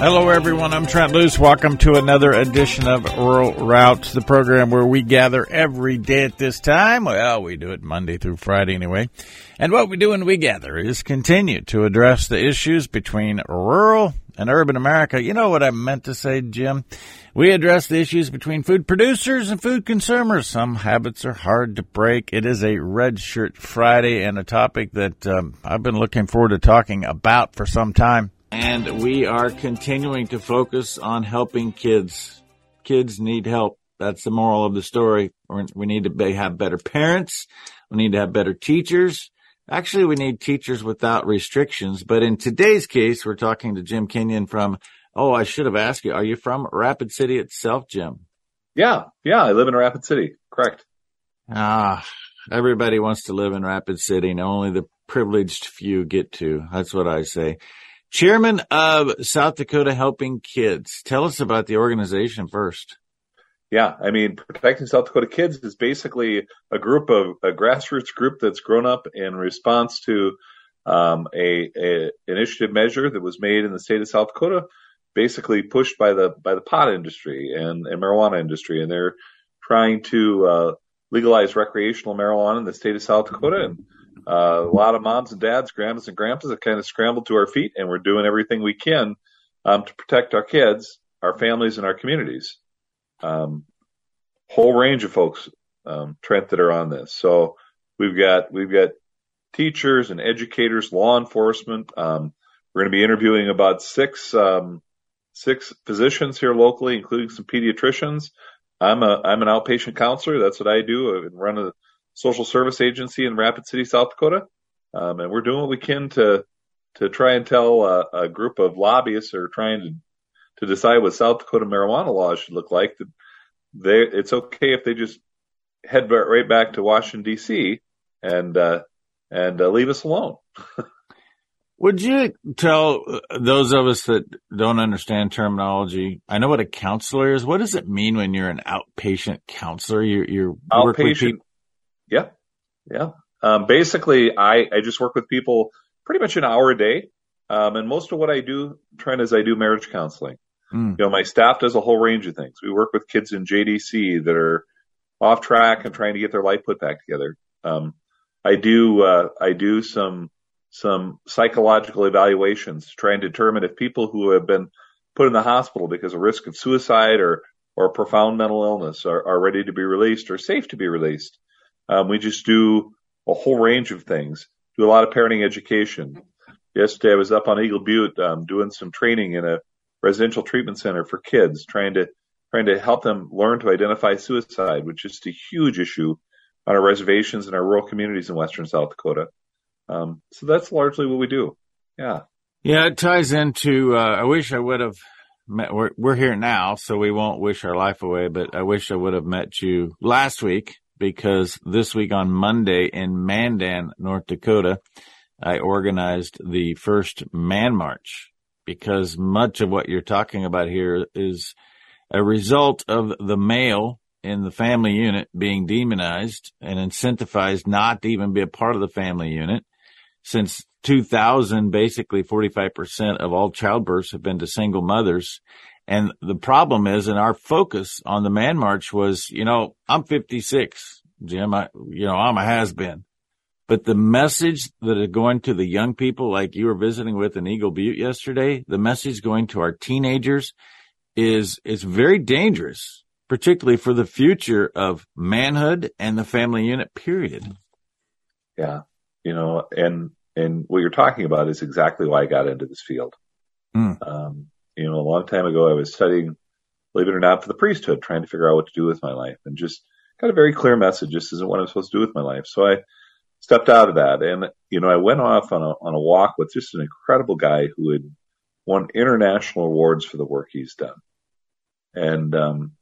Hello, everyone. I'm Trent Loos. Welcome to another edition of Rural Routes, the program where we gather every day at this time. Well, we do it Monday through Friday anyway. And what we do when we gather is continue to address the issues between rural and urban America. You know what I meant to say, Jim? We address the issues between food producers and food consumers. Some habits are hard to break. It is a Red Shirt Friday and a topic that um, I've been looking forward to talking about for some time. And we are continuing to focus on helping kids. Kids need help. That's the moral of the story. We need to be, have better parents. We need to have better teachers. Actually, we need teachers without restrictions. But in today's case, we're talking to Jim Kenyon from, oh, I should have asked you, are you from Rapid City itself, Jim? Yeah. Yeah. I live in Rapid City. Correct. Ah, everybody wants to live in Rapid City and only the privileged few get to. That's what I say. Chairman of South Dakota Helping Kids. Tell us about the organization first. Yeah, I mean, Protecting South Dakota Kids is basically a group of a grassroots group that's grown up in response to um, a, a, initiative measure that was made in the state of South Dakota, basically pushed by the by the pot industry and, and marijuana industry, and they're trying to uh, legalize recreational marijuana in the state of South Dakota. And uh, a lot of moms and dads, grandmas and grandpas have kind of scrambled to our feet, and we're doing everything we can um, to protect our kids, our families, and our communities. Um, whole range of folks, um, Trent, that are on this. So we've got we've got teachers and educators, law enforcement. Um, we're going to be interviewing about six um, six physicians here locally, including some pediatricians. I'm a I'm an outpatient counselor. That's what I do. I run a social service agency in Rapid City, South Dakota, um, and we're doing what we can to to try and tell a, a group of lobbyists who are trying to to decide what South Dakota marijuana laws should look like. That they it's okay if they just head right back to Washington D.C. and uh, and uh, leave us alone. Would you tell those of us that don't understand terminology? I know what a counselor is. What does it mean when you're an outpatient counselor? You, you're outpatient. Yeah. Yeah. Um, basically, I, I just work with people pretty much an hour a day. Um, and most of what I do, Trent, is I do marriage counseling. Mm. You know, my staff does a whole range of things. We work with kids in JDC that are off track and trying to get their life put back together. Um, I do, uh, I do some, some psychological evaluations to try and determine if people who have been put in the hospital because of risk of suicide or, or profound mental illness are, are ready to be released or safe to be released. Um, we just do a whole range of things. Do a lot of parenting education. Yesterday I was up on Eagle Butte um, doing some training in a residential treatment center for kids, trying to trying to help them learn to identify suicide, which is a huge issue on our reservations and our rural communities in western South Dakota. Um, so that's largely what we do. Yeah. Yeah, it ties into. Uh, I wish I would have. Met, we're, we're here now, so we won't wish our life away. But I wish I would have met you last week because this week on Monday in Mandan, North Dakota, I organized the first man march because much of what you're talking about here is a result of the male in the family unit being demonized and incentivized not to even be a part of the family unit. Since 2000, basically 45% of all childbirths have been to single mothers. And the problem is, and our focus on the man march was, you know, I'm 56, Jim. I, you know, I'm a has been. But the message that is going to the young people, like you were visiting with in Eagle Butte yesterday, the message going to our teenagers is, is very dangerous, particularly for the future of manhood and the family unit, period. Yeah. You know, and, and what you're talking about is exactly why I got into this field. Mm. Um, you know, a long time ago, I was studying, believe it or not, for the priesthood, trying to figure out what to do with my life and just got a very clear message. This isn't what I'm supposed to do with my life. So I stepped out of that and, you know, I went off on a, on a walk with just an incredible guy who had won international awards for the work he's done. And, um,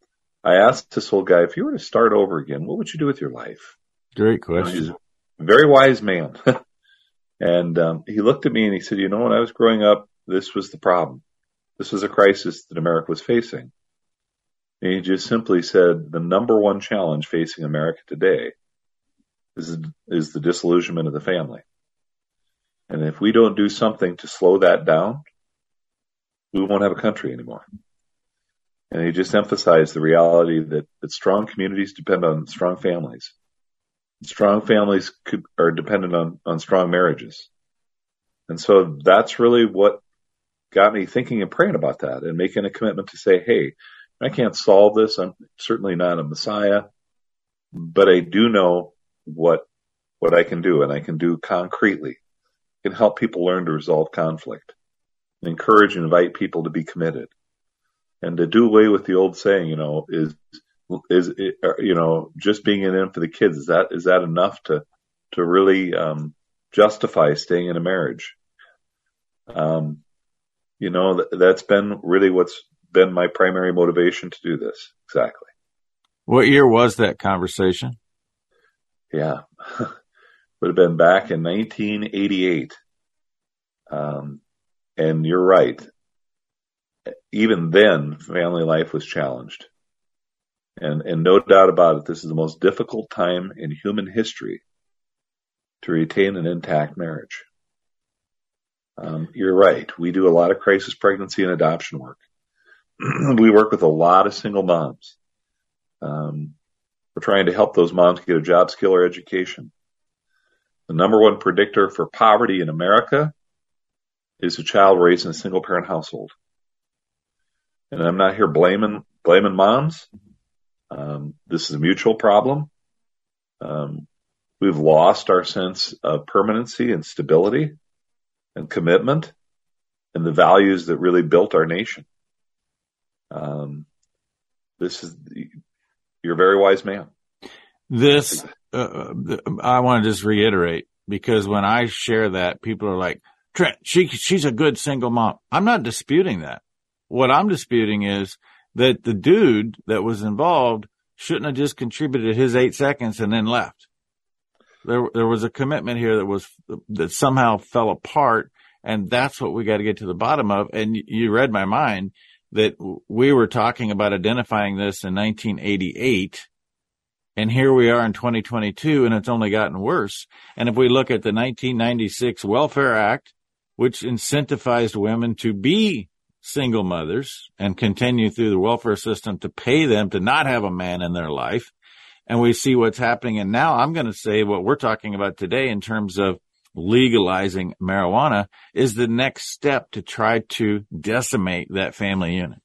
I asked this old guy, if you were to start over again, what would you do with your life? Great question. You know, very wise man. and, um, he looked at me and he said, you know, when I was growing up, this was the problem. This was a crisis that America was facing. And he just simply said the number one challenge facing America today is, is the disillusionment of the family. And if we don't do something to slow that down, we won't have a country anymore. And he just emphasized the reality that, that strong communities depend on strong families. Strong families could, are dependent on, on strong marriages. And so that's really what got me thinking and praying about that and making a commitment to say, Hey, I can't solve this. I'm certainly not a messiah, but I do know what, what I can do and I can do concretely. I can help people learn to resolve conflict, encourage and invite people to be committed and to do away with the old saying, you know, is, is, it, you know, just being in for the kids. Is that, is that enough to, to really, um, justify staying in a marriage? Um, you know, that's been really what's been my primary motivation to do this. Exactly. What year was that conversation? Yeah. Would have been back in 1988. Um, and you're right. Even then, family life was challenged. And, and no doubt about it, this is the most difficult time in human history to retain an intact marriage. Um, you're right. We do a lot of crisis pregnancy and adoption work. we work with a lot of single moms. Um, we're trying to help those moms get a job, skill, or education. The number one predictor for poverty in America is a child raised in a single parent household. And I'm not here blaming blaming moms. Um, this is a mutual problem. Um, we've lost our sense of permanency and stability and commitment and the values that really built our nation. Um, this is you're a very wise man. This uh, I want to just reiterate because when I share that, people are like, "Trent, she she's a good single mom." I'm not disputing that. What I'm disputing is that the dude that was involved shouldn't have just contributed his eight seconds and then left. There, there was a commitment here that was, that somehow fell apart. And that's what we got to get to the bottom of. And you read my mind that we were talking about identifying this in 1988. And here we are in 2022 and it's only gotten worse. And if we look at the 1996 Welfare Act, which incentivized women to be single mothers and continue through the welfare system to pay them to not have a man in their life. And we see what's happening. And now I'm going to say what we're talking about today in terms of legalizing marijuana is the next step to try to decimate that family unit.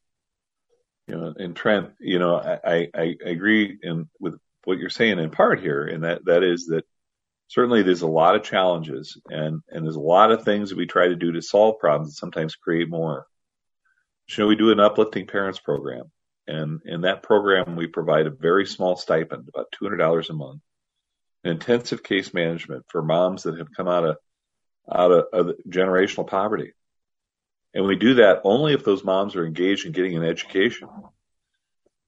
You know, and Trent, you know, I, I, I agree in with what you're saying in part here, and that, that is that certainly there's a lot of challenges and, and there's a lot of things that we try to do to solve problems and sometimes create more. So we do an uplifting parents program and in that program we provide a very small stipend, about $200 a month intensive case management for moms that have come out of out of, of generational poverty. And we do that only if those moms are engaged in getting an education.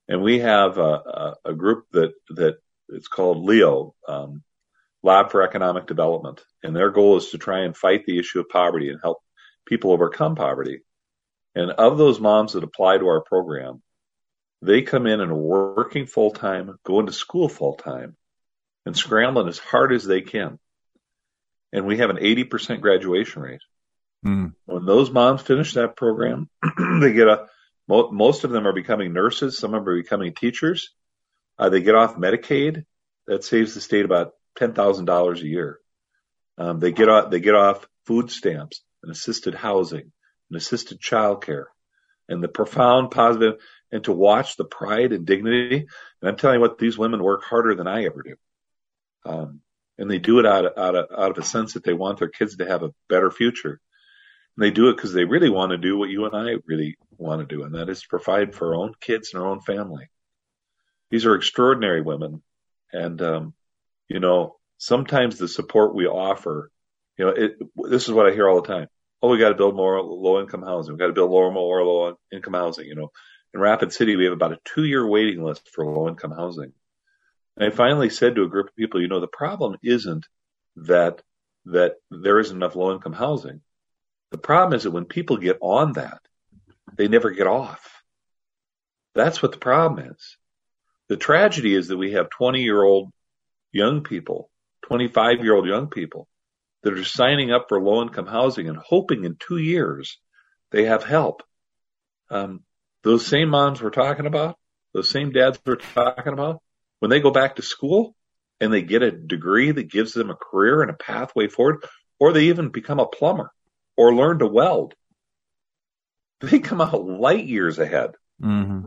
And we have a, a, a group that that it's called LEO, um, Lab for Economic Development, and their goal is to try and fight the issue of poverty and help people overcome poverty. And of those moms that apply to our program, they come in and are working full time, going to school full time, and scrambling as hard as they can. And we have an 80% graduation rate. Mm. When those moms finish that program, they get a, most of them are becoming nurses. Some of them are becoming teachers. Uh, they get off Medicaid. That saves the state about $10,000 a year. Um, they get off, they get off food stamps and assisted housing and assisted childcare and the profound positive and to watch the pride and dignity. And I'm telling you what, these women work harder than I ever do. Um, and they do it out of, out of, out of a sense that they want their kids to have a better future. And they do it because they really want to do what you and I really want to do, and that is provide for our own kids and our own family. These are extraordinary women. And, um, you know, sometimes the support we offer, you know, it, this is what I hear all the time. Oh, we got to build more low income housing. We got to build more, more low income housing. You know, in Rapid City, we have about a two year waiting list for low income housing. And I finally said to a group of people, you know, the problem isn't that that there isn't enough low income housing. The problem is that when people get on that, they never get off. That's what the problem is. The tragedy is that we have 20 year old young people, 25 year old young people that are signing up for low income housing and hoping in two years they have help um, those same moms we're talking about, those same dads we're talking about, when they go back to school and they get a degree that gives them a career and a pathway forward, or they even become a plumber or learn to weld, they come out light years ahead. Mm-hmm.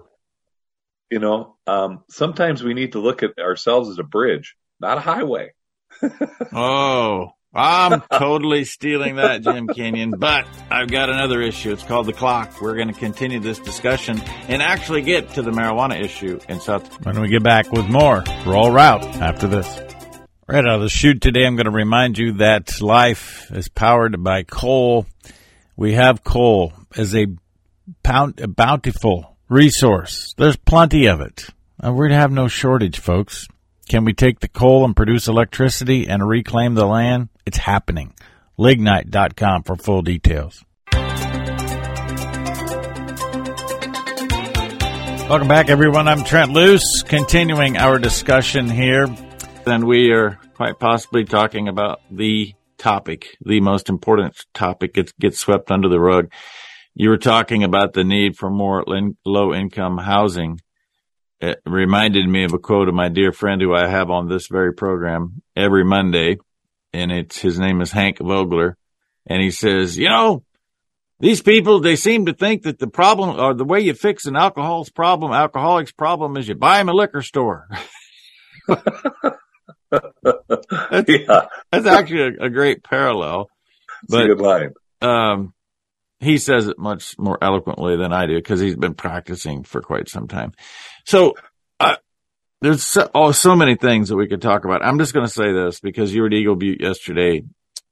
You know, um, sometimes we need to look at ourselves as a bridge, not a highway. oh, I'm totally stealing that, Jim Kenyon, but I've got another issue. It's called the clock. We're going to continue this discussion and actually get to the marijuana issue in South. When we get back with more, Rural Route after this. Right out of the chute today, I'm going to remind you that life is powered by coal. We have coal as a, pound, a bountiful resource. There's plenty of it. Uh, and we're going to have no shortage, folks. Can we take the coal and produce electricity and reclaim the land? It's happening. Lignite.com for full details. Welcome back, everyone. I'm Trent Loos, continuing our discussion here. And we are quite possibly talking about the topic, the most important topic gets, gets swept under the rug. You were talking about the need for more low income housing. It reminded me of a quote of my dear friend who I have on this very program every Monday. And it's, his name is Hank Vogler. And he says, you know, these people, they seem to think that the problem or the way you fix an alcohol's problem, alcoholic's problem is you buy him a liquor store. that's, yeah. that's actually a, a great parallel. That's but, good line. Um, he says it much more eloquently than I do because he's been practicing for quite some time. So, there's so, oh, so many things that we could talk about. I'm just going to say this because you were at Eagle Butte yesterday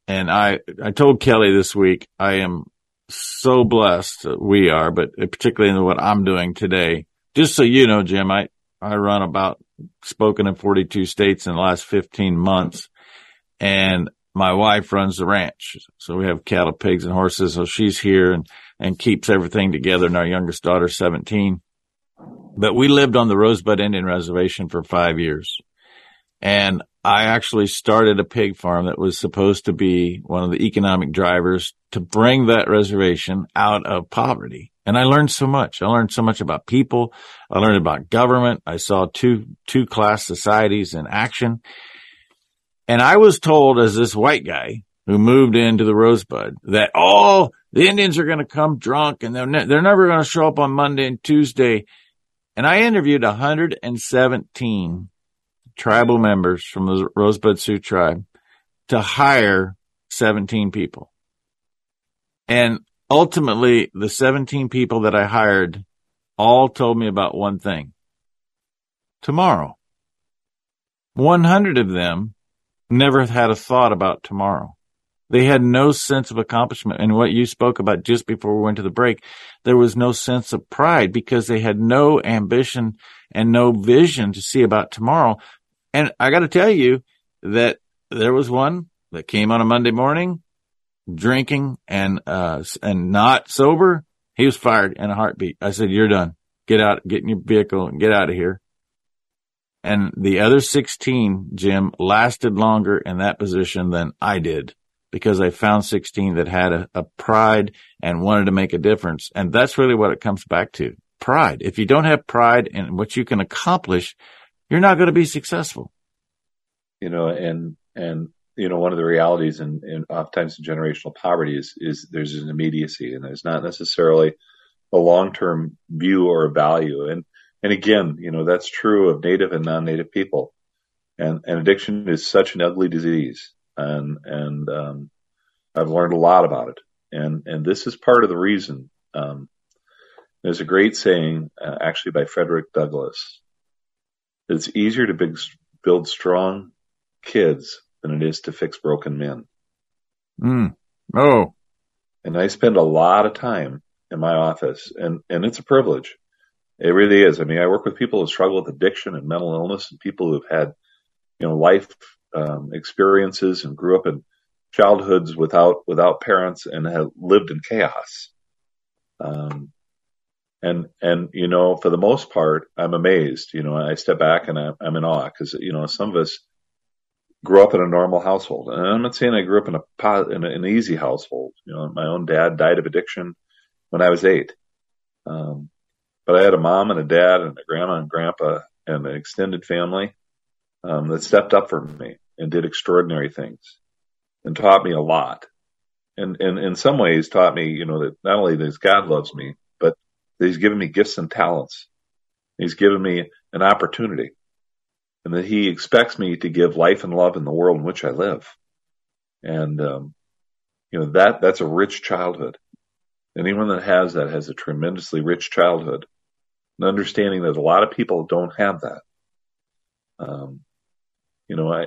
and I, I told Kelly this week, I am so blessed we are, but particularly in what I'm doing today. Just so you know, Jim, I, I run about spoken in 42 states in the last 15 months and my wife runs the ranch. So we have cattle, pigs and horses. So she's here and, and keeps everything together. And our youngest daughter's 17, but we lived on the Rosebud Indian Reservation for five years. And I actually started a pig farm that was supposed to be one of the economic drivers to bring that reservation out of poverty. And I learned so much. I learned so much about people. I learned about government. I saw two, two class societies in action. And I was told as this white guy who moved into the Rosebud that, oh, the Indians are going to come drunk and they're, ne- they're never going to show up on Monday and Tuesday. And I interviewed 117 tribal members from the Rosebud Sioux tribe to hire 17 people. And ultimately, the 17 people that I hired all told me about one thing. Tomorrow. 100 of them never had a thought about tomorrow. They had no sense of accomplishment. And what you spoke about just before we went to the break, there was no sense of pride because they had no ambition and no vision to see about tomorrow. And I got to tell you that there was one that came on a Monday morning drinking and, uh, and not sober. He was fired in a heartbeat. I said, you're done. Get out, get in your vehicle and get out of here. And the other 16, Jim, lasted longer in that position than I did because I found 16 that had a, a, pride and wanted to make a difference. And that's really what it comes back to. Pride. If you don't have pride in what you can accomplish, you're not going to be successful. You know, and, and, you know, one of the realities in, in oftentimes in generational poverty is, is there's an immediacy and there's not necessarily a long-term view or a value. And, and again, you know, that's true of native and non-native people. And, and addiction is such an ugly disease and and um, I've learned a lot about it. And and this is part of the reason. Um, there's a great saying, uh, actually by Frederick Douglass. It's easier to big, build strong kids than it is to fix broken men. Mm. Oh. And I spend a lot of time in my office, and and it's a privilege. It really is. I mean, I work with people who struggle with addiction and mental illness, and people who've had, you know, life um, experiences and grew up in childhoods without without parents and have lived in chaos. Um, and and you know, for the most part, I'm amazed. You know, I step back and I, I'm in awe because you know some of us grew up in a normal household, and I'm not saying I grew up in a in, an easy household. You know, my own dad died of addiction when I was eight. Um, but I had a mom and a dad and a grandma and grandpa and an extended family um, that stepped up for me and did extraordinary things and taught me a lot. And, and in some ways taught me, you know, that not only does God loves me, but that he's given me gifts and talents. He's given me an opportunity and that he expects me to give life and love in the world in which I live. And, um, you know, that, that's a rich childhood. Anyone that has that has a tremendously rich childhood and understanding that a lot of people don't have that. Um, you know, I,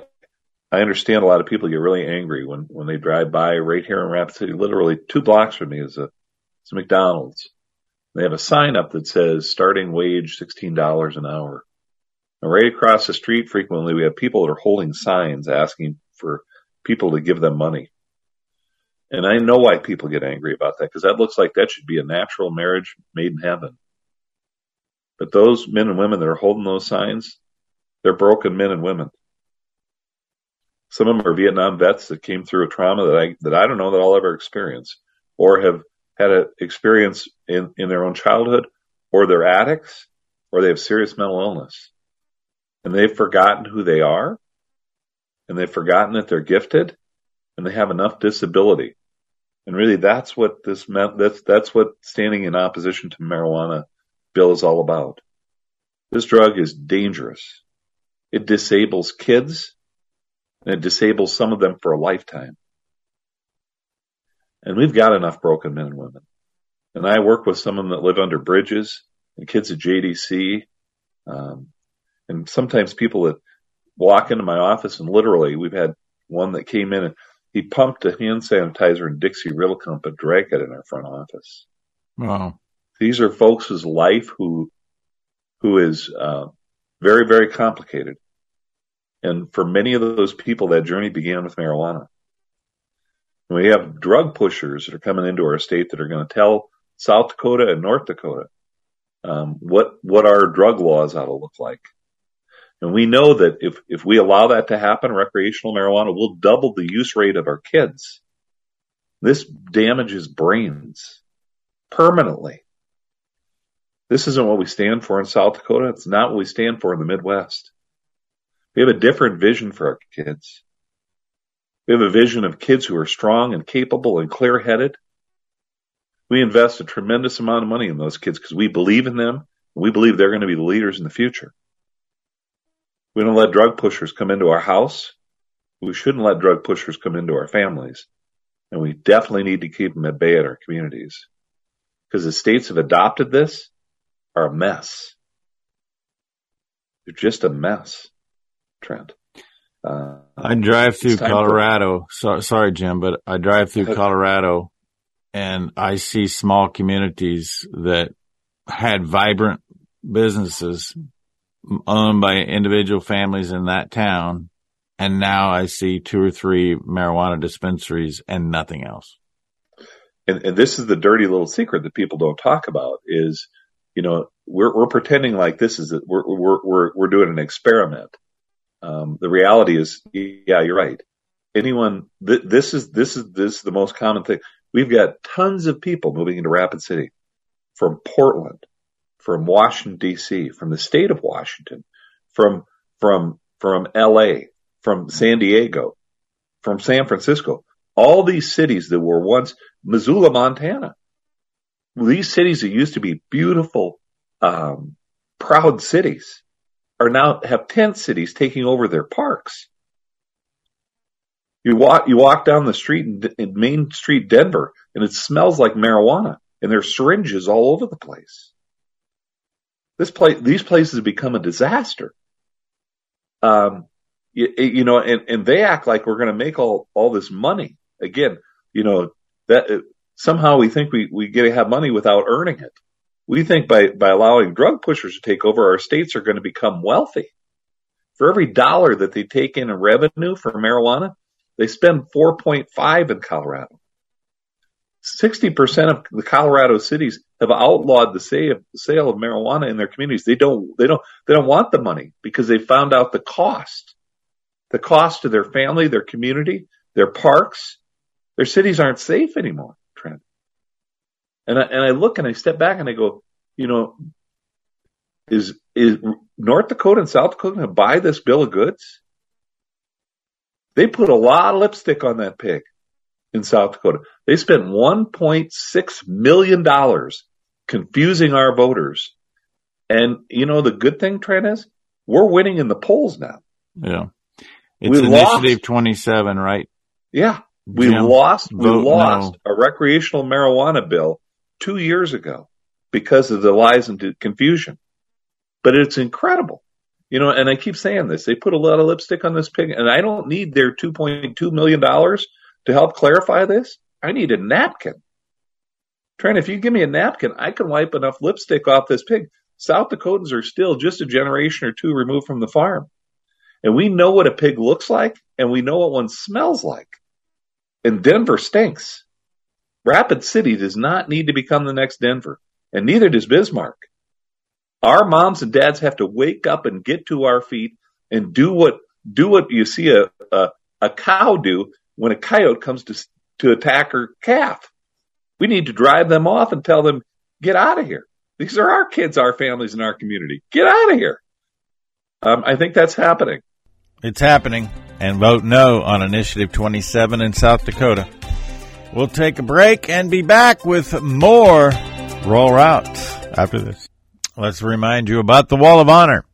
I understand a lot of people get really angry when, when they drive by right here in Rapid City. Literally two blocks from me is a, it's a McDonald's. They have a sign up that says starting wage $16 an hour. And right across the street, frequently we have people that are holding signs asking for people to give them money. And I know why people get angry about that because that looks like that should be a natural marriage made in heaven. But those men and women that are holding those signs, they're broken men and women. Some of them are Vietnam vets that came through a trauma that I that I don't know that I'll ever experience, or have had an experience in, in their own childhood, or they're addicts, or they have serious mental illness. And they've forgotten who they are, and they've forgotten that they're gifted, and they have enough disability. And really that's what this meant that's that's what standing in opposition to marijuana bill is all about. This drug is dangerous. It disables kids and it disables some of them for a lifetime. And we've got enough broken men and women. And I work with some of them that live under bridges and kids at JDC. Um, and sometimes people that walk into my office and literally we've had one that came in and he pumped a hand sanitizer in Dixie Riddle Cup and drank it in our front office. Wow. These are folks whose life who, who is, uh, very, very complicated. And for many of those people, that journey began with marijuana. And we have drug pushers that are coming into our state that are going to tell South Dakota and North Dakota um, what what our drug laws ought to look like. And we know that if if we allow that to happen, recreational marijuana will double the use rate of our kids. This damages brains permanently. This isn't what we stand for in South Dakota. It's not what we stand for in the Midwest. We have a different vision for our kids. We have a vision of kids who are strong and capable and clear headed. We invest a tremendous amount of money in those kids because we believe in them. And we believe they're going to be the leaders in the future. We don't let drug pushers come into our house. We shouldn't let drug pushers come into our families. And we definitely need to keep them at bay at our communities. Because the states have adopted this are a mess. They're just a mess. Trent. Uh, I drive through Colorado. So, sorry, Jim, but I drive through Colorado and I see small communities that had vibrant businesses owned by individual families in that town. And now I see two or three marijuana dispensaries and nothing else. And, and this is the dirty little secret that people don't talk about is, you know, we're, we're pretending like this is, we're, we're, we're, we're doing an experiment um, the reality is, yeah, you're right. Anyone, th- this is this is this is the most common thing. We've got tons of people moving into Rapid City from Portland, from Washington D.C., from the state of Washington, from from from L.A., from San Diego, from San Francisco. All these cities that were once Missoula, Montana. These cities that used to be beautiful, um, proud cities are now have tent cities taking over their parks. You walk you walk down the street in, in Main Street, Denver, and it smells like marijuana, and there's syringes all over the place. This place, these places have become a disaster. Um, you, you know, and, and they act like we're going to make all all this money again. You know that somehow we think we we get to have money without earning it. We think by, by allowing drug pushers to take over, our states are going to become wealthy. For every dollar that they take in revenue for marijuana, they spend 4.5 in Colorado. 60% of the Colorado cities have outlawed the sale of marijuana in their communities. They don't, they don't, they don't want the money because they found out the cost, the cost to their family, their community, their parks, their cities aren't safe anymore. And I, and I look and I step back and I go, you know, is is North Dakota and South Dakota going to buy this bill of goods? They put a lot of lipstick on that pig in South Dakota. They spent 1.6 million dollars confusing our voters. And you know the good thing, Trent, is we're winning in the polls now. Yeah. It's we Initiative lost. 27, right? Yeah. We Jim, lost, we lost no. a recreational marijuana bill two years ago because of the lies and confusion. But it's incredible. You know, and I keep saying this. They put a lot of lipstick on this pig, and I don't need their $2.2 million to help clarify this. I need a napkin. Trent, if you give me a napkin, I can wipe enough lipstick off this pig. South Dakotans are still just a generation or two removed from the farm. And we know what a pig looks like, and we know what one smells like. And Denver stinks. Rapid City does not need to become the next Denver, and neither does Bismarck. Our moms and dads have to wake up and get to our feet and do what do what you see a, a, a cow do when a coyote comes to to attack her calf. We need to drive them off and tell them, get out of here. These are our kids, our families, and our community. Get out of here. Um, I think that's happening. It's happening. And vote no on Initiative 27 in South Dakota. We'll take a break and be back with more Rural Routes after this. Let's remind you about the Wall of Honor.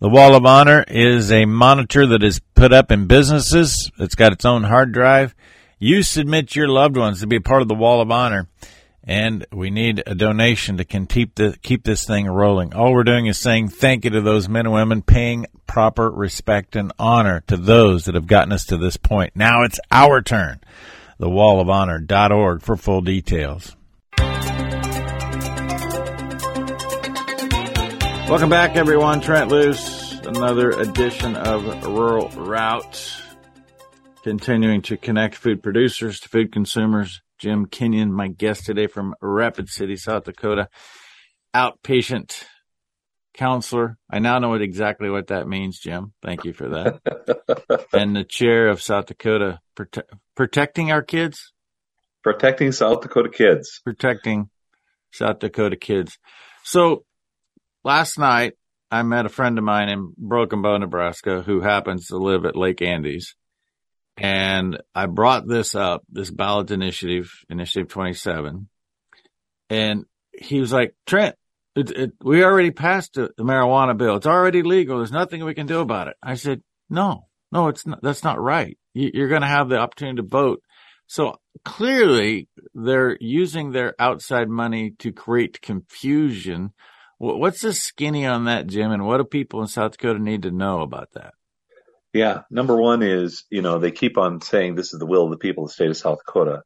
The Wall of Honor is a monitor that is put up in businesses. It's got its own hard drive. You submit your loved ones to be part of the Wall of Honor, and we need a donation to can keep the, keep this thing rolling. All we're doing is saying thank you to those men and women, paying proper respect and honor to those that have gotten us to this point. Now it's our turn. The Wall of Honor.org for full details. Welcome back, everyone. Trent Loos, another edition of Rural Route. Continuing to connect food producers to food consumers. Jim Kenyon, my guest today from Rapid City, South Dakota. Outpatient counselor. I now know what exactly what that means, Jim. Thank you for that. and the chair of South Dakota Prote- Protecting Our Kids? Protecting South Dakota Kids. Protecting South Dakota Kids. So last night I met a friend of mine in Broken Bow, Nebraska, who happens to live at Lake Andes. And I brought this up, this ballot initiative, initiative 27. And he was like, Trent, it, it, we already passed the, the marijuana bill. It's already legal. There's nothing we can do about it. I said, no, no, it's not, that's not right. You, you're going to have the opportunity to vote. So clearly they're using their outside money to create confusion What's the skinny on that, Jim? And what do people in South Dakota need to know about that? Yeah, number one is you know they keep on saying this is the will of the people of the state of South Dakota.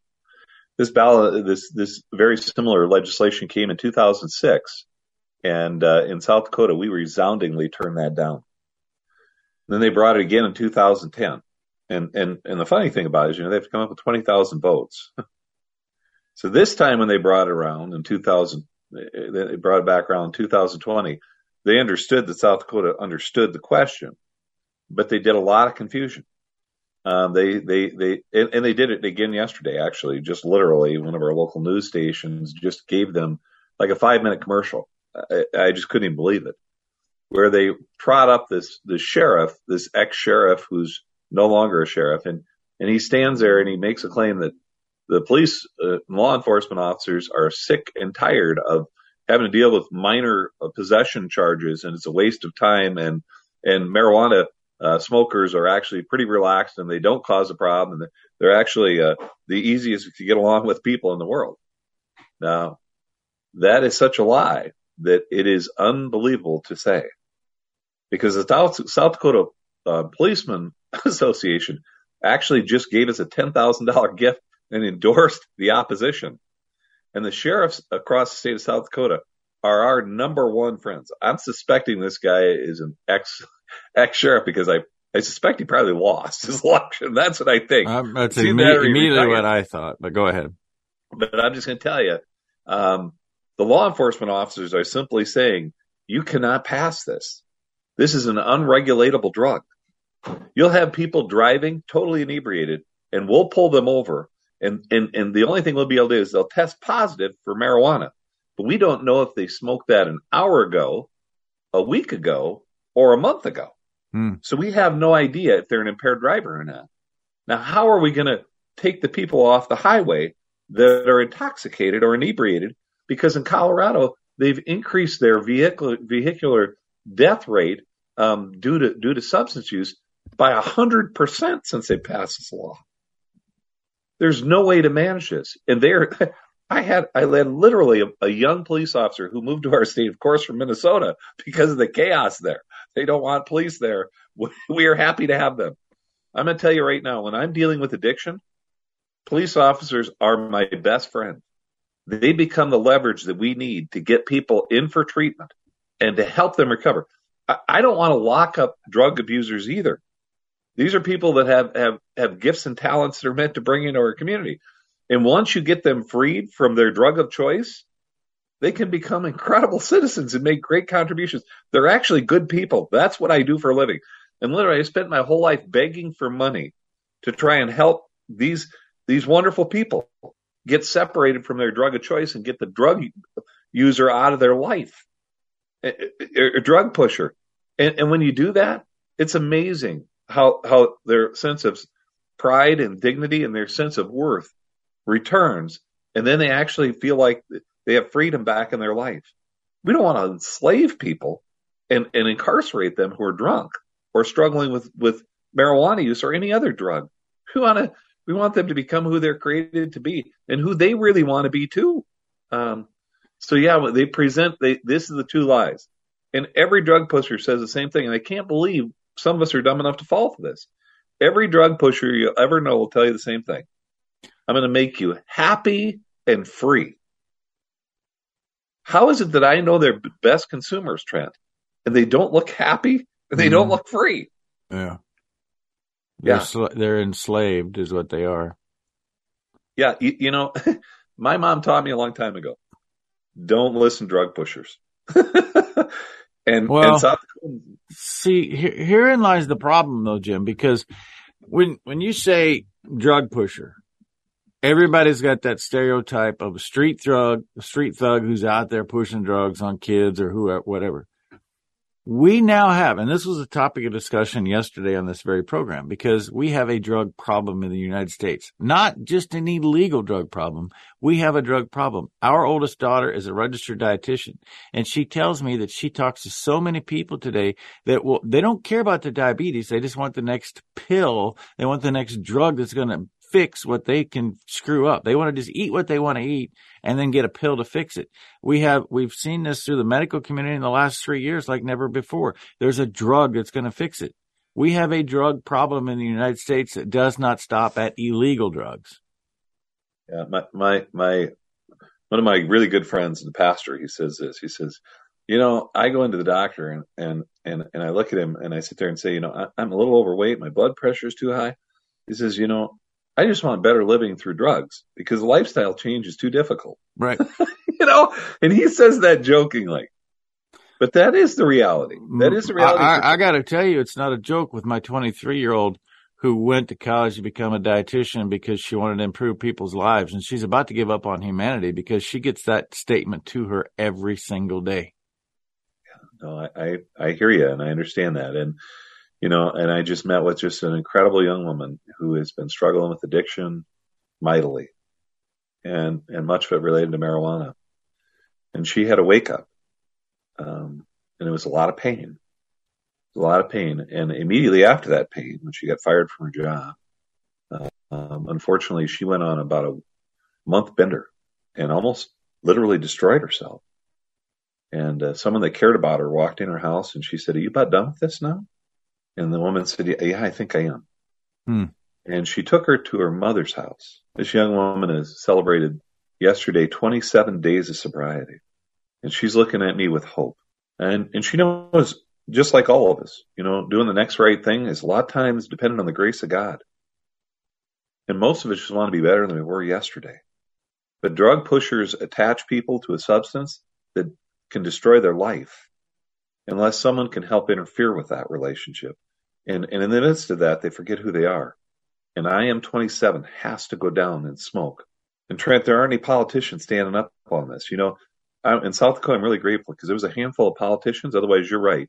This ballot, this this very similar legislation came in 2006, and uh, in South Dakota we resoundingly turned that down. then they brought it again in 2010, and and and the funny thing about it is you know they have come up with 20,000 votes. so this time when they brought it around in 2000 they brought it back around in 2020. They understood that South Dakota understood the question, but they did a lot of confusion. Um, they they they and, and, they did it again yesterday. Actually, just literally, one of our local news stations just gave them like a five minute commercial. I, I just couldn't even believe it, where they trot up this this sheriff, this ex sheriff who's no longer a sheriff, and and he stands there and he makes a claim that the police uh, law enforcement officers are sick and tired of having to deal with minor uh, possession charges and it's a waste of time and and marijuana uh, smokers are actually pretty relaxed and they don't cause a problem and they're actually uh, the easiest to get along with people in the world. Now that is such a lie that it is unbelievable to say because the south, south dakota uh, policeman association actually just gave us a $10000 gift and endorsed the opposition. And the sheriffs across the state of South Dakota are our number one friends. I'm suspecting this guy is an ex ex sheriff because I I suspect he probably lost his election. That's what I think. Um, that's immediately, immediately what I thought. But go ahead. But I'm just going to tell you, um, the law enforcement officers are simply saying you cannot pass this. This is an unregulatable drug. You'll have people driving totally inebriated, and we'll pull them over and, and, and the only thing we'll be able to do is they'll test positive for marijuana. but we don't know if they smoked that an hour ago, a week ago, or a month ago. Hmm. So we have no idea if they're an impaired driver or not. Now, how are we going to take the people off the highway that are intoxicated or inebriated? Because in Colorado, they've increased their vehicle, vehicular death rate um, due to due to substance use by hundred percent since they passed this law. There's no way to manage this, and there, I had I had literally a, a young police officer who moved to our state, of course, from Minnesota because of the chaos there. They don't want police there. We are happy to have them. I'm going to tell you right now, when I'm dealing with addiction, police officers are my best friend. They become the leverage that we need to get people in for treatment and to help them recover. I, I don't want to lock up drug abusers either. These are people that have, have, have gifts and talents that are meant to bring into our community. And once you get them freed from their drug of choice, they can become incredible citizens and make great contributions. They're actually good people. That's what I do for a living. And literally, I spent my whole life begging for money to try and help these these wonderful people get separated from their drug of choice and get the drug user out of their life, a, drug pusher. And, and when you do that, it's amazing how how their sense of pride and dignity and their sense of worth returns, and then they actually feel like they have freedom back in their life. We don't want to enslave people and, and incarcerate them who are drunk or struggling with, with marijuana use or any other drug. We want to we want them to become who they're created to be and who they really want to be too. Um, so yeah, they present they this is the two lies, and every drug pusher says the same thing. And I can't believe some of us are dumb enough to fall for this. Every drug pusher you'll ever know will tell you the same thing. I'm going to make you happy and free. How is it that I know their best consumers, Trent, and they don't look happy and they mm. don't look free? Yeah. They're, yeah. Sl- they're enslaved, is what they are. Yeah. You, you know, my mom taught me a long time ago don't listen to drug pushers. and, well, and South- see, here, herein lies the problem, though, Jim, because when when you say drug pusher, everybody's got that stereotype of a street thug, a street thug who's out there pushing drugs on kids or whoever, whatever. We now have, and this was a topic of discussion yesterday on this very program, because we have a drug problem in the United States. Not just an illegal drug problem. We have a drug problem. Our oldest daughter is a registered dietitian, and she tells me that she talks to so many people today that well, they don't care about the diabetes. They just want the next pill. They want the next drug that's going to fix what they can screw up. They want to just eat what they want to eat and then get a pill to fix it. We have, we've seen this through the medical community in the last three years like never before. There's a drug that's going to fix it. We have a drug problem in the United States that does not stop at illegal drugs. Yeah, my, my, my, one of my really good friends, the pastor, he says this. He says, you know, I go into the doctor and, and, and, and I look at him and I sit there and say, you know, I, I'm a little overweight. My blood pressure is too high. He says, you know, I just want better living through drugs because lifestyle change is too difficult. Right. you know, and he says that jokingly. But that is the reality. That is the mm. reality. I, I, I got to tell you, it's not a joke with my 23 year old who went to college to become a dietitian because she wanted to improve people's lives. And she's about to give up on humanity because she gets that statement to her every single day. No, I, I, I hear you and I understand that. And, you know, and I just met with just an incredible young woman who has been struggling with addiction mightily and, and much of it related to marijuana. And she had a wake up. Um, and it was a lot of pain, a lot of pain. And immediately after that pain, when she got fired from her job, uh, um, unfortunately, she went on about a month bender and almost literally destroyed herself. And uh, someone that cared about her walked in her house and she said, Are you about done with this now? And the woman said, Yeah, I think I am. Hmm. And she took her to her mother's house. This young woman has celebrated yesterday 27 days of sobriety. And she's looking at me with hope. And, and she knows, just like all of us, you know, doing the next right thing is a lot of times dependent on the grace of God. And most of us just want to be better than we were yesterday. But drug pushers attach people to a substance that can destroy their life unless someone can help interfere with that relationship. And, and in the midst of that, they forget who they are. And IM 27 has to go down and smoke. And Trent, there aren't any politicians standing up on this. You know, I, in South Dakota, I'm really grateful because there was a handful of politicians. Otherwise, you're right.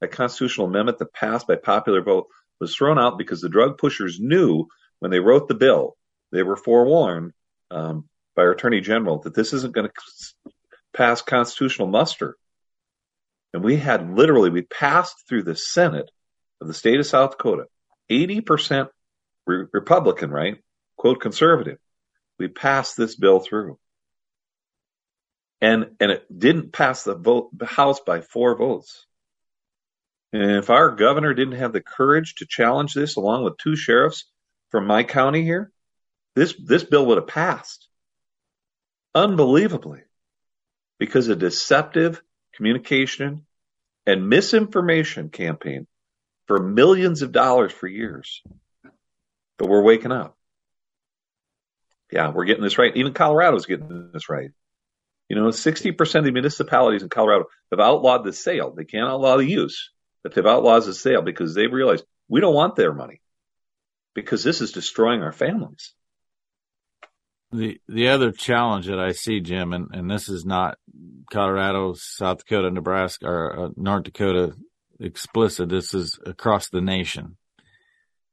That constitutional amendment that passed by popular vote was thrown out because the drug pushers knew when they wrote the bill, they were forewarned um, by our attorney general that this isn't going to pass constitutional muster. And we had literally, we passed through the Senate of the state of South Dakota, 80% re- Republican, right? Quote conservative. We passed this bill through. And, and it didn't pass the vote, the House by four votes. And if our governor didn't have the courage to challenge this along with two sheriffs from my county here, this, this bill would have passed. Unbelievably. Because of deceptive communication and misinformation campaign for millions of dollars for years. But we're waking up. Yeah, we're getting this right. Even Colorado's getting this right. You know, 60% of the municipalities in Colorado have outlawed the sale. They can't outlaw the use, but they've outlawed the sale because they've realized we don't want their money because this is destroying our families. The the other challenge that I see, Jim, and, and this is not Colorado, South Dakota, Nebraska, or uh, North Dakota explicit. This is across the nation.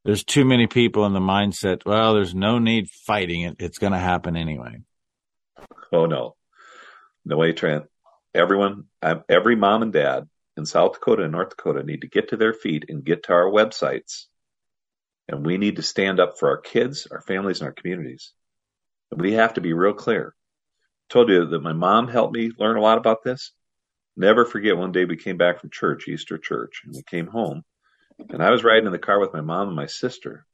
There's too many people in the mindset. Well, there's no need fighting it. It's going to happen anyway. Oh no, no way, Trent. Everyone, um, every mom and dad in South Dakota and North Dakota need to get to their feet and get to our websites. And we need to stand up for our kids, our families, and our communities. And we have to be real clear. I told you that my mom helped me learn a lot about this. Never forget one day we came back from church, Easter church, and we came home. And I was riding in the car with my mom and my sister.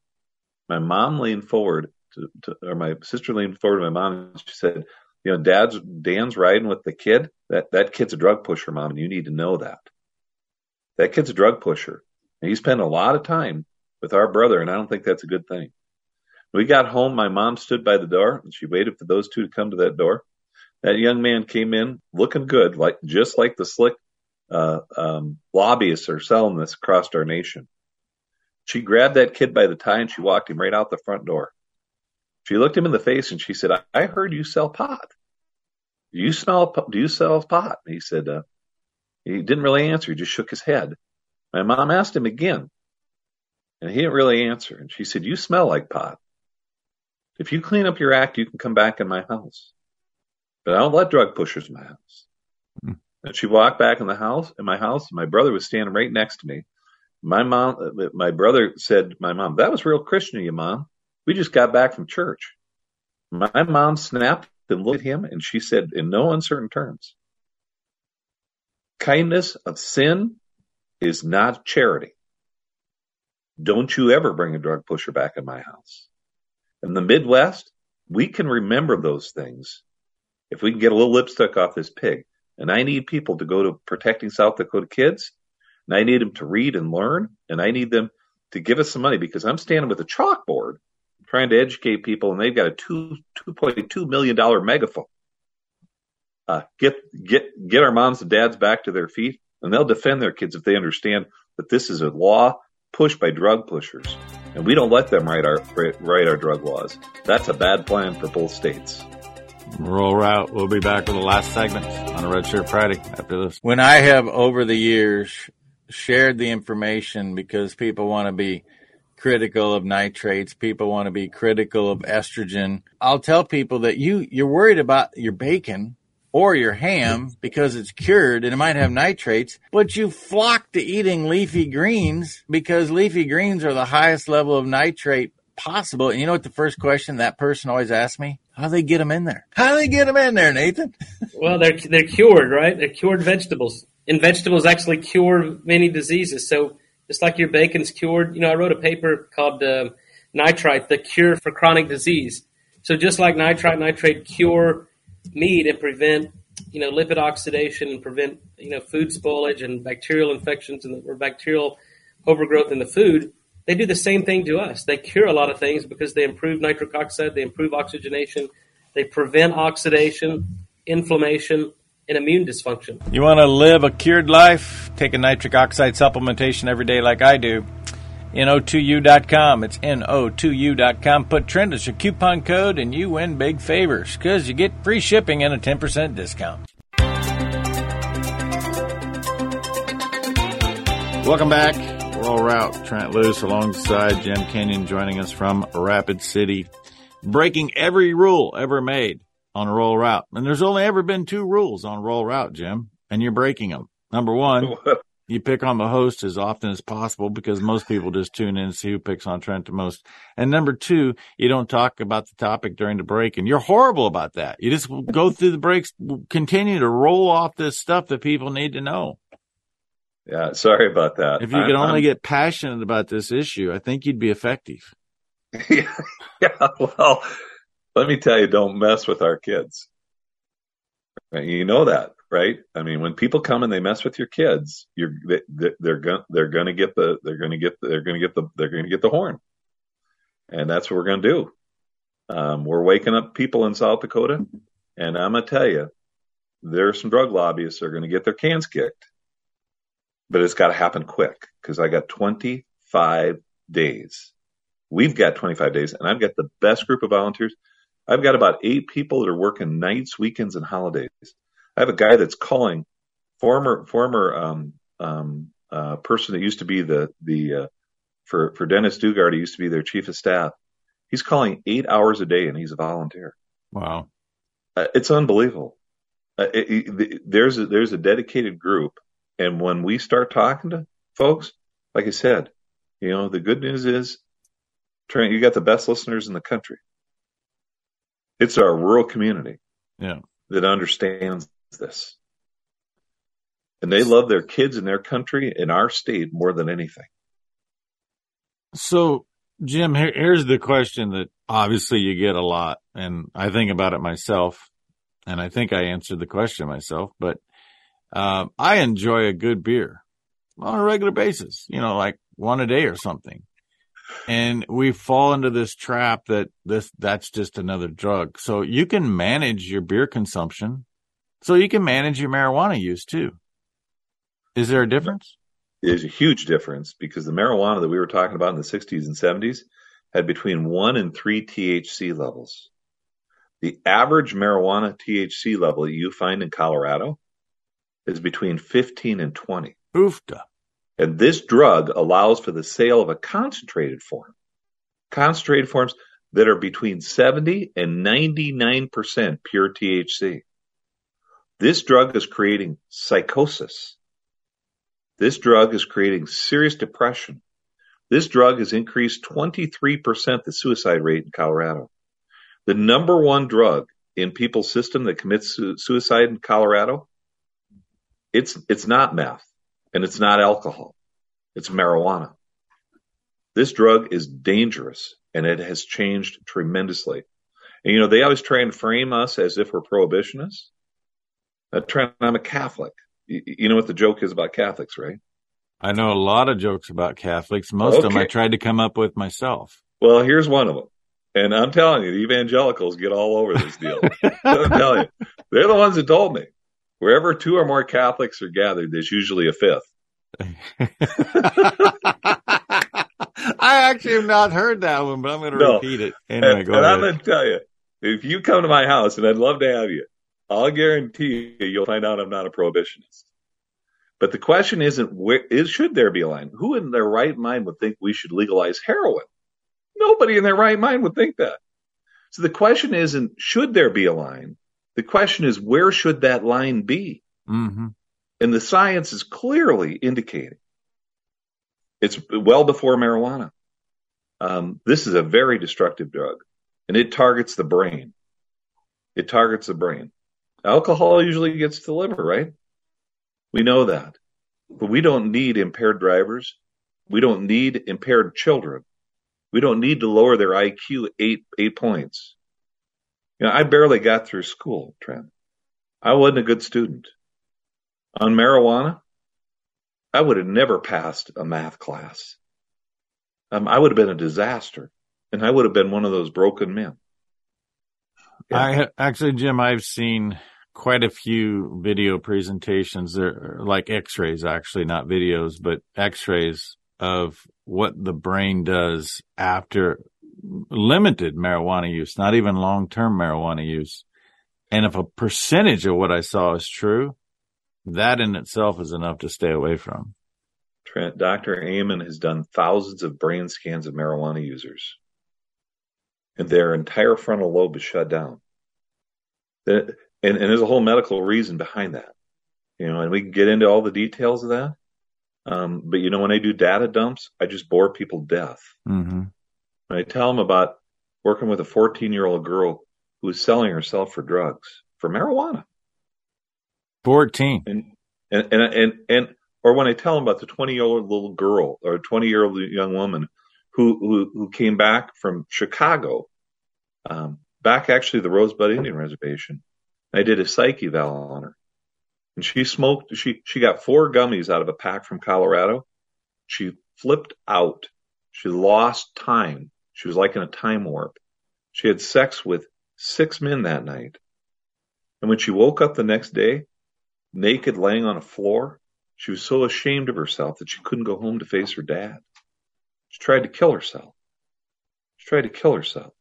My mom leaned forward to, to or my sister leaned forward to my mom and she said, you know, dad's Dan's riding with the kid. That that kid's a drug pusher, mom, and you need to know that. That kid's a drug pusher. And he spent a lot of time with our brother, and I don't think that's a good thing. we got home, my mom stood by the door and she waited for those two to come to that door. That young man came in looking good, like just like the slick uh, um, lobbyists are selling this across our nation. She grabbed that kid by the tie and she walked him right out the front door. She looked him in the face and she said, I, I heard you sell pot. Do you smell, do you sell pot? And he said, uh, he didn't really answer. He just shook his head. My mom asked him again and he didn't really answer. And she said, you smell like pot. If you clean up your act, you can come back in my house. But I don't let drug pushers in my house. Mm. And she walked back in the house, in my house. and My brother was standing right next to me. My mom, my brother said, my mom, that was real Christian of you, mom. We just got back from church. My mom snapped and looked at him and she said in no uncertain terms, kindness of sin is not charity. Don't you ever bring a drug pusher back in my house. In the Midwest, we can remember those things if we can get a little lipstick off this pig. And I need people to go to protecting South Dakota kids, and I need them to read and learn, and I need them to give us some money because I'm standing with a chalkboard trying to educate people, and they've got a two two point two million dollar megaphone. Uh, get get get our moms and dads back to their feet, and they'll defend their kids if they understand that this is a law pushed by drug pushers, and we don't let them write our write our drug laws. That's a bad plan for both states. Rural Route. We'll be back with the last segment on a Red Shirt Friday after this. When I have over the years shared the information because people want to be critical of nitrates. People want to be critical of estrogen. I'll tell people that you, you're worried about your bacon or your ham because it's cured and it might have nitrates, but you flock to eating leafy greens because leafy greens are the highest level of nitrate possible. And you know what the first question that person always asks me? How do they get them in there? How do they get them in there, Nathan? well, they're, they're cured, right? They're cured vegetables. And vegetables actually cure many diseases. So just like your bacon's cured. You know, I wrote a paper called uh, Nitrite, the cure for chronic disease. So just like nitrite, nitrate cure meat and prevent, you know, lipid oxidation and prevent, you know, food spoilage and bacterial infections and or bacterial overgrowth in the food. They do the same thing to us. They cure a lot of things because they improve nitric oxide, they improve oxygenation, they prevent oxidation, inflammation, and immune dysfunction. You want to live a cured life? Take a nitric oxide supplementation every day, like I do. NO2U.com. It's NO2U.com. Put Trent as your coupon code and you win big favors because you get free shipping and a 10% discount. Welcome back. Rural Route. Trent Loos alongside Jim Kenyon joining us from Rapid City, breaking every rule ever made on a Rural Route. And there's only ever been two rules on Rural Route, Jim, and you're breaking them. Number one, you pick on the host as often as possible because most people just tune in and see who picks on Trent the most. And number two, you don't talk about the topic during the break and you're horrible about that. You just go through the breaks, continue to roll off this stuff that people need to know. Yeah, sorry about that. If you could only I'm, get passionate about this issue, I think you'd be effective. Yeah, yeah, well, let me tell you, don't mess with our kids. You know that, right? I mean, when people come and they mess with your kids, you're they, they're going they're going to get the they're going to get they're going to get the they're going to get the horn, and that's what we're going to do. Um, we're waking up people in South Dakota, and I'm to tell you, there are some drug lobbyists that are going to get their cans kicked but it's got to happen quick because I got 25 days. We've got 25 days, and I've got the best group of volunteers. I've got about eight people that are working nights, weekends, and holidays. I have a guy that's calling former former um, um, uh, person that used to be the the uh, for for Dennis Daugaard. he used to be their chief of staff. He's calling eight hours a day, and he's a volunteer. Wow, uh, it's unbelievable. Uh, it, it, there's a, there's a dedicated group and when we start talking to folks, like I said, you know, the good news is, Trent, you got the best listeners in the country. It's our rural community yeah. that understands this. And they love their kids in their country in our state more than anything. So, Jim, here, here's the question that obviously you get a lot, and I think about it myself, and I think I answered the question myself, but uh, I enjoy a good beer on a regular basis, you know, like one a day or something. And we fall into this trap that this, that's just another drug. So you can manage your beer consumption. So you can manage your marijuana use too. Is there a difference? There's a huge difference because the marijuana that we were talking about in the 60s and 70s had between one and three THC levels. The average marijuana THC level you find in Colorado is between 15 and 20. Oofta. And this drug allows for the sale of a concentrated form. Concentrated forms that are between 70 and 99% pure THC. This drug is creating psychosis. This drug is creating serious depression. This drug has increased 23% the suicide rate in Colorado. The number one drug in people's system that commits su- suicide in Colorado it's it's not meth and it's not alcohol. It's marijuana. This drug is dangerous and it has changed tremendously. And you know, they always try and frame us as if we're prohibitionists. Uh, Trent, I'm a Catholic. You, you know what the joke is about Catholics, right? I know a lot of jokes about Catholics. Most okay. of them I tried to come up with myself. Well, here's one of them. And I'm telling you, the evangelicals get all over this deal. I'm telling you, they're the ones that told me. Wherever two or more Catholics are gathered, there's usually a fifth. I actually have not heard that one, but I'm going to no. repeat it. Anyway, and, and I'm going to tell you, if you come to my house, and I'd love to have you, I'll guarantee you, you'll find out I'm not a prohibitionist. But the question isn't where is should there be a line? Who in their right mind would think we should legalize heroin? Nobody in their right mind would think that. So the question isn't should there be a line? The question is, where should that line be? Mm-hmm. And the science is clearly indicating it's well before marijuana. Um, this is a very destructive drug, and it targets the brain. It targets the brain. Alcohol usually gets to the liver, right? We know that. But we don't need impaired drivers. We don't need impaired children. We don't need to lower their IQ eight eight points. You know, I barely got through school, Trent. I wasn't a good student. On marijuana, I would have never passed a math class. Um, I would have been a disaster, and I would have been one of those broken men. Yeah. I actually, Jim, I've seen quite a few video presentations. They're like X-rays, actually, not videos, but X-rays of what the brain does after limited marijuana use, not even long term marijuana use. And if a percentage of what I saw is true, that in itself is enough to stay away from. Dr. Amen has done thousands of brain scans of marijuana users, and their entire frontal lobe is shut down. And, and there's a whole medical reason behind that, you know, and we can get into all the details of that. Um, but you know, when I do data dumps, I just bore people to death. Mm-hmm. When I tell them about working with a 14 year old girl who was selling herself for drugs, for marijuana. 14. And, and, and, and, and or when I tell them about the 20 year old little girl or 20 year old young woman who, who, who came back from Chicago, um, back actually the Rosebud Indian Reservation. I did a psyche eval on her and she smoked, she, she got four gummies out of a pack from Colorado. She flipped out. She lost time. She was like in a time warp. She had sex with six men that night. And when she woke up the next day, naked laying on a floor, she was so ashamed of herself that she couldn't go home to face her dad. She tried to kill herself. She tried to kill herself.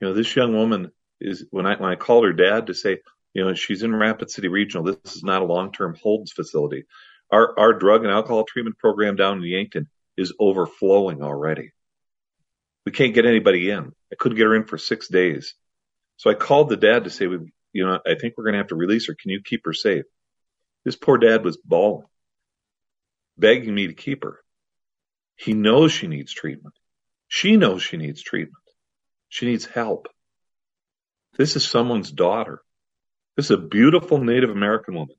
You know, this young woman is when I when I called her dad to say, you know, she's in Rapid City Regional. This is not a long-term holds facility. Our our drug and alcohol treatment program down in Yankton is overflowing already. We can't get anybody in. I couldn't get her in for six days. So I called the dad to say, you know, I think we're going to have to release her. Can you keep her safe? This poor dad was bawling, begging me to keep her. He knows she needs treatment. She knows she needs treatment. She needs help. This is someone's daughter. This is a beautiful Native American woman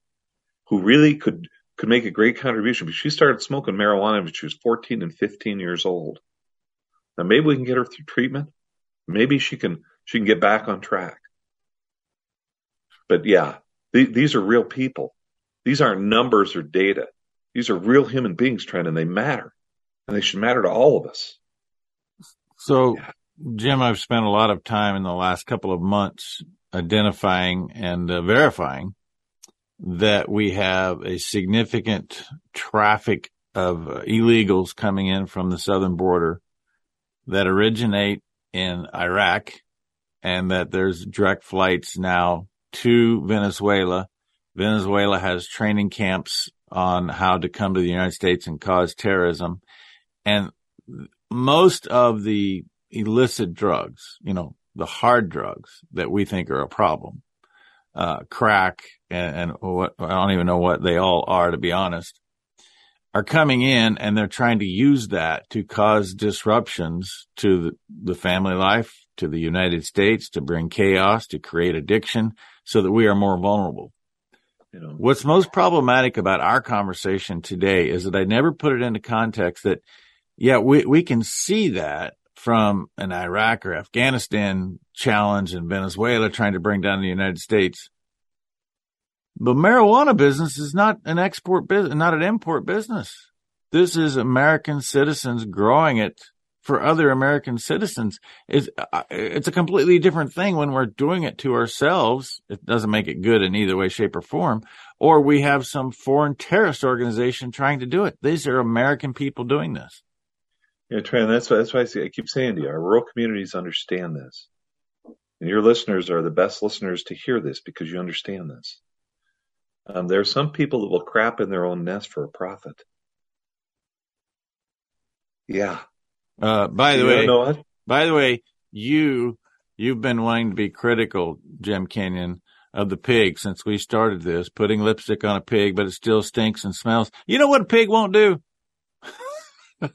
who really could could make a great contribution. But she started smoking marijuana when she was 14 and 15 years old. Now maybe we can get her through treatment. Maybe she can she can get back on track. But yeah, th- these are real people. These aren't numbers or data. These are real human beings trying and they matter. And they should matter to all of us. So, yeah. Jim, I've spent a lot of time in the last couple of months identifying and uh, verifying that we have a significant traffic of uh, illegals coming in from the southern border that originate in Iraq and that there's direct flights now to Venezuela Venezuela has training camps on how to come to the United States and cause terrorism. And most of the illicit drugs, you know, the hard drugs that we think are a problem, uh, crack and, and what, I don't even know what they all are, to be honest, are coming in and they're trying to use that to cause disruptions to the, the family life, to the United States, to bring chaos, to create addiction so that we are more vulnerable. You know, what's most problematic about our conversation today is that I never put it into context that, yeah, we, we can see that from an Iraq or Afghanistan challenge in Venezuela trying to bring down the United States. But marijuana business is not an export business, not an import business. This is American citizens growing it for other American citizens is uh, it's a completely different thing when we're doing it to ourselves. It doesn't make it good in either way, shape, or form. Or we have some foreign terrorist organization trying to do it. These are American people doing this. Yeah, Trent, that's why, that's why I, I keep saying to you, our rural communities understand this. And your listeners are the best listeners to hear this because you understand this. Um, there are some people that will crap in their own nest for a profit. Yeah, uh, by the you way, by the way, you you've been wanting to be critical, Jim Kenyon, of the pig since we started this, putting lipstick on a pig, but it still stinks and smells. You know what a pig won't do?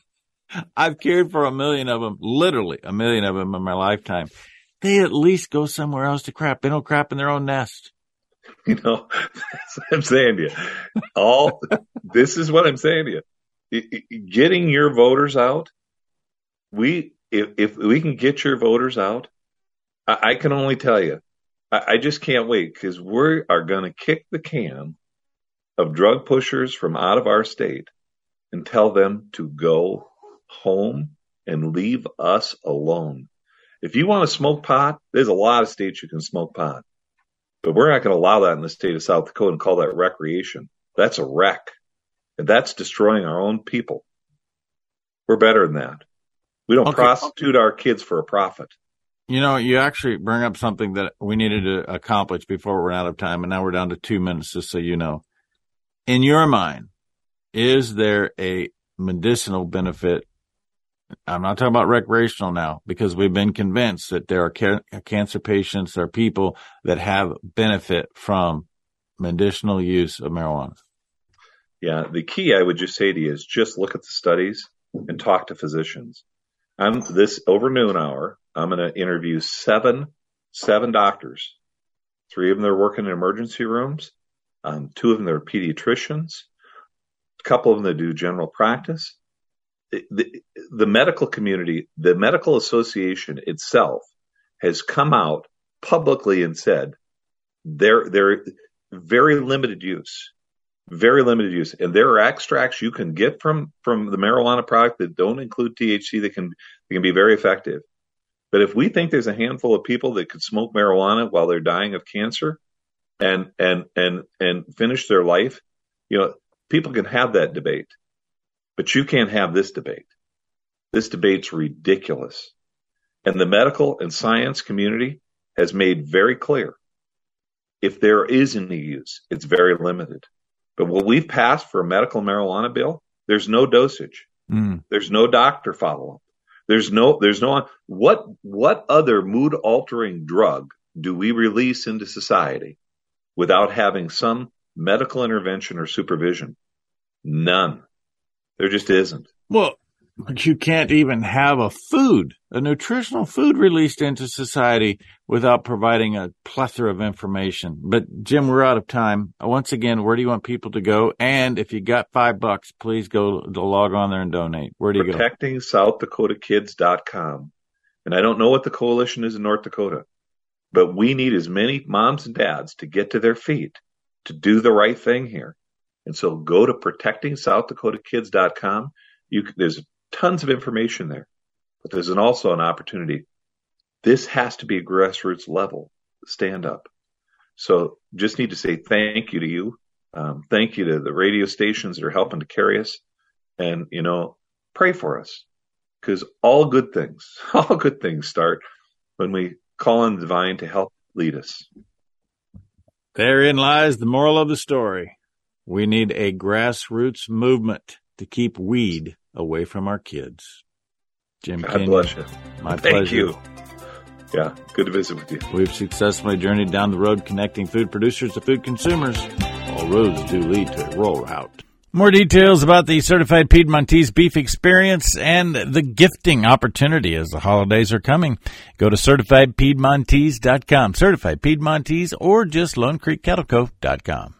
I've cared for a million of them, literally a million of them in my lifetime. They at least go somewhere else to crap. They don't crap in their own nest. You know, I'm saying to you. All this is what I'm saying to you. Getting your voters out we if if we can get your voters out, I, I can only tell you, I, I just can't wait because we are going to kick the can of drug pushers from out of our state and tell them to go home and leave us alone. If you want to smoke pot, there's a lot of states you can smoke pot. But we're not going to allow that in the state of South Dakota and call that recreation. That's a wreck. And that's destroying our own people. We're better than that. We don't okay. prostitute our kids for a profit. You know, you actually bring up something that we needed to accomplish before we're out of time, and now we're down to two minutes, just so you know. In your mind, is there a medicinal benefit? I'm not talking about recreational now because we've been convinced that there are ca- cancer patients, there are people that have benefit from medicinal use of marijuana. Yeah, the key I would just say to you is just look at the studies and talk to physicians. I'm this over noon hour. I'm going to interview seven seven doctors. Three of them are working in emergency rooms. Um, two of them are pediatricians. A couple of them that do general practice. The, medical community, the medical association itself, has come out publicly and said they're they're very limited use very limited use. And there are extracts you can get from from the marijuana product that don't include THC that can that can be very effective. But if we think there's a handful of people that could smoke marijuana while they're dying of cancer and and and and finish their life, you know, people can have that debate. But you can't have this debate. This debate's ridiculous. And the medical and science community has made very clear if there is any use, it's very limited. But what we've passed for a medical marijuana bill, there's no dosage. Mm. There's no doctor follow up. There's no, there's no, what, what other mood altering drug do we release into society without having some medical intervention or supervision? None. There just isn't. Well, you can't even have a food, a nutritional food released into society without providing a plethora of information. But Jim, we're out of time. Once again, where do you want people to go? And if you got five bucks, please go to log on there and donate. Where do you go? ProtectingSouthDakotaKids.com. And I don't know what the coalition is in North Dakota, but we need as many moms and dads to get to their feet to do the right thing here. And so go to protectingsouthdakota.kids.com. You, there's tons of information there, but there's an, also an opportunity. This has to be a grassroots level stand up. So just need to say thank you to you. Um, thank you to the radio stations that are helping to carry us and, you know, pray for us because all good things, all good things start when we call on the divine to help lead us. Therein lies the moral of the story. We need a grassroots movement to keep weed away from our kids. Jim God bless you. My Thank pleasure. you. Yeah, good to visit with you. We've successfully journeyed down the road connecting food producers to food consumers. All roads do lead to a rural route. More details about the Certified Piedmontese Beef Experience and the gifting opportunity as the holidays are coming. Go to CertifiedPiedmontese.com, Certified Piedmontese, or just LoneCreekCattleCo.com.